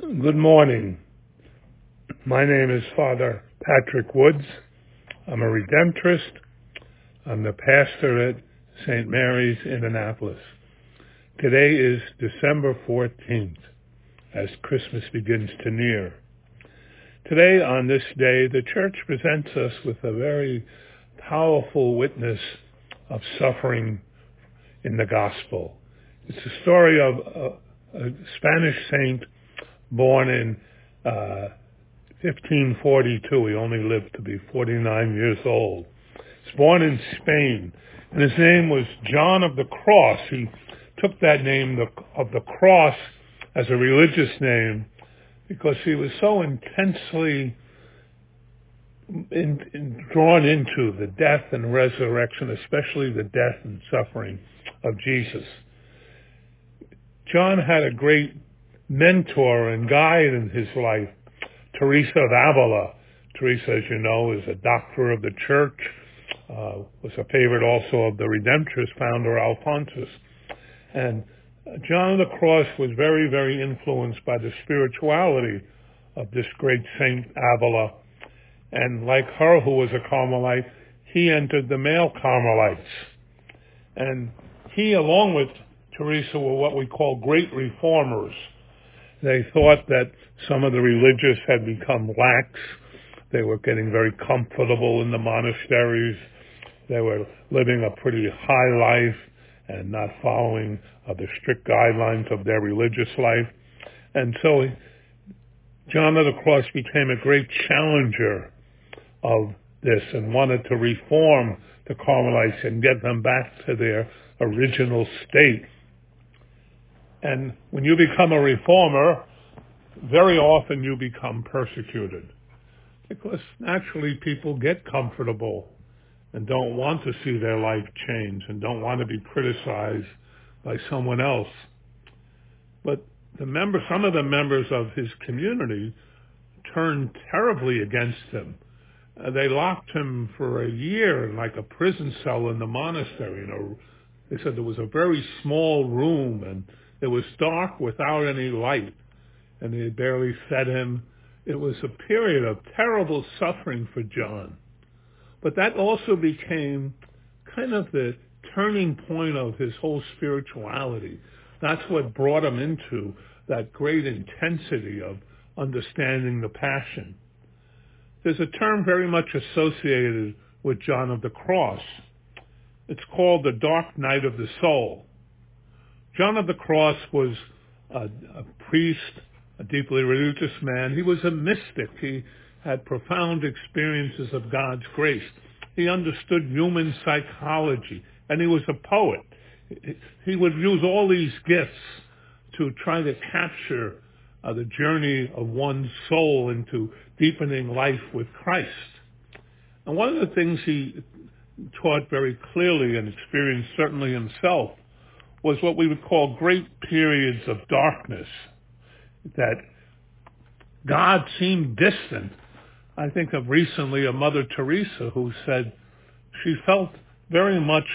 Good morning. My name is Father Patrick Woods. I'm a Redemptorist. I'm the pastor at St. Mary's in Annapolis. Today is December 14th as Christmas begins to near. Today on this day, the church presents us with a very powerful witness of suffering in the gospel. It's the story of uh, a, Spanish saint born in uh, 1542. He only lived to be 49 years old. He was born in Spain, and his name was John of the Cross. He took that name of the cross as a religious name because he was so intensely in, in, drawn into the death and resurrection, especially the death and suffering of Jesus. John had a great mentor and guide in his life, Teresa of Avila. Teresa, as you know, is a doctor of the church, uh, was a favorite also of the Redemptorist founder Alphonsus. And John of the Cross was very, very influenced by the spirituality of this great Saint Avila. And like her, who was a Carmelite, he entered the male Carmelites. And he, along with Teresa, were what we call great reformers. They thought that some of the religious had become lax. They were getting very comfortable in the monasteries. They were living a pretty high life and not following uh, the strict guidelines of their religious life. And so John of the Cross became a great challenger of this and wanted to reform the Carmelites and get them back to their original state. And when you become a reformer, very often you become persecuted because naturally people get comfortable and don't want to see their life change and don't want to be criticized by someone else. But the member, some of the members of his community turned terribly against him. Uh, they locked him for a year in like a prison cell in the monastery. You know, they said there was a very small room and it was dark without any light, and they had barely fed him. It was a period of terrible suffering for John. But that also became kind of the turning point of his whole spirituality. That's what brought him into that great intensity of understanding the passion. There's a term very much associated with John of the Cross. It's called the dark night of the soul. John of the Cross was a, a priest, a deeply religious man. He was a mystic. He had profound experiences of God's grace. He understood human psychology, and he was a poet. He would use all these gifts to try to capture uh, the journey of one's soul into deepening life with Christ. And one of the things he taught very clearly and experienced certainly himself was what we would call great periods of darkness, that God seemed distant. I think of recently a Mother Teresa who said she felt very much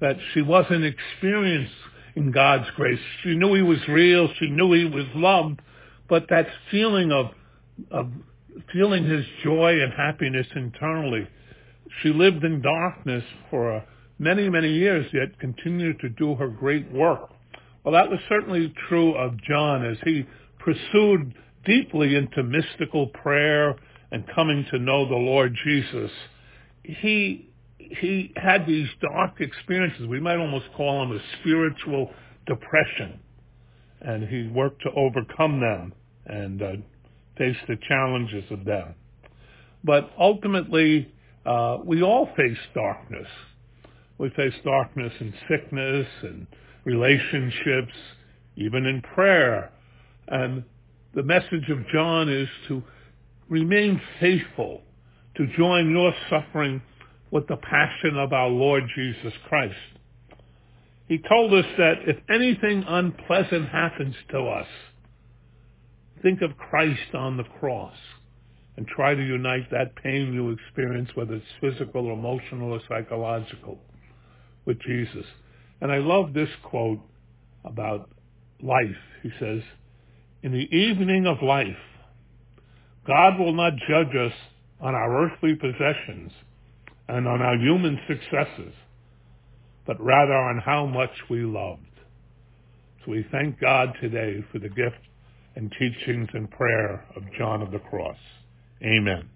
that she wasn't experienced in God's grace. She knew he was real. She knew he was loved. But that feeling of, of feeling his joy and happiness internally, she lived in darkness for a many, many years, yet continued to do her great work. Well, that was certainly true of John as he pursued deeply into mystical prayer and coming to know the Lord Jesus. He, he had these dark experiences. We might almost call them a spiritual depression. And he worked to overcome them and uh, face the challenges of them. But ultimately, uh, we all face darkness. We face darkness and sickness and relationships, even in prayer. And the message of John is to remain faithful, to join your suffering with the passion of our Lord Jesus Christ. He told us that if anything unpleasant happens to us, think of Christ on the cross and try to unite that pain you experience, whether it's physical, or emotional, or psychological with Jesus. And I love this quote about life. He says, in the evening of life, God will not judge us on our earthly possessions and on our human successes, but rather on how much we loved. So we thank God today for the gift and teachings and prayer of John of the Cross. Amen.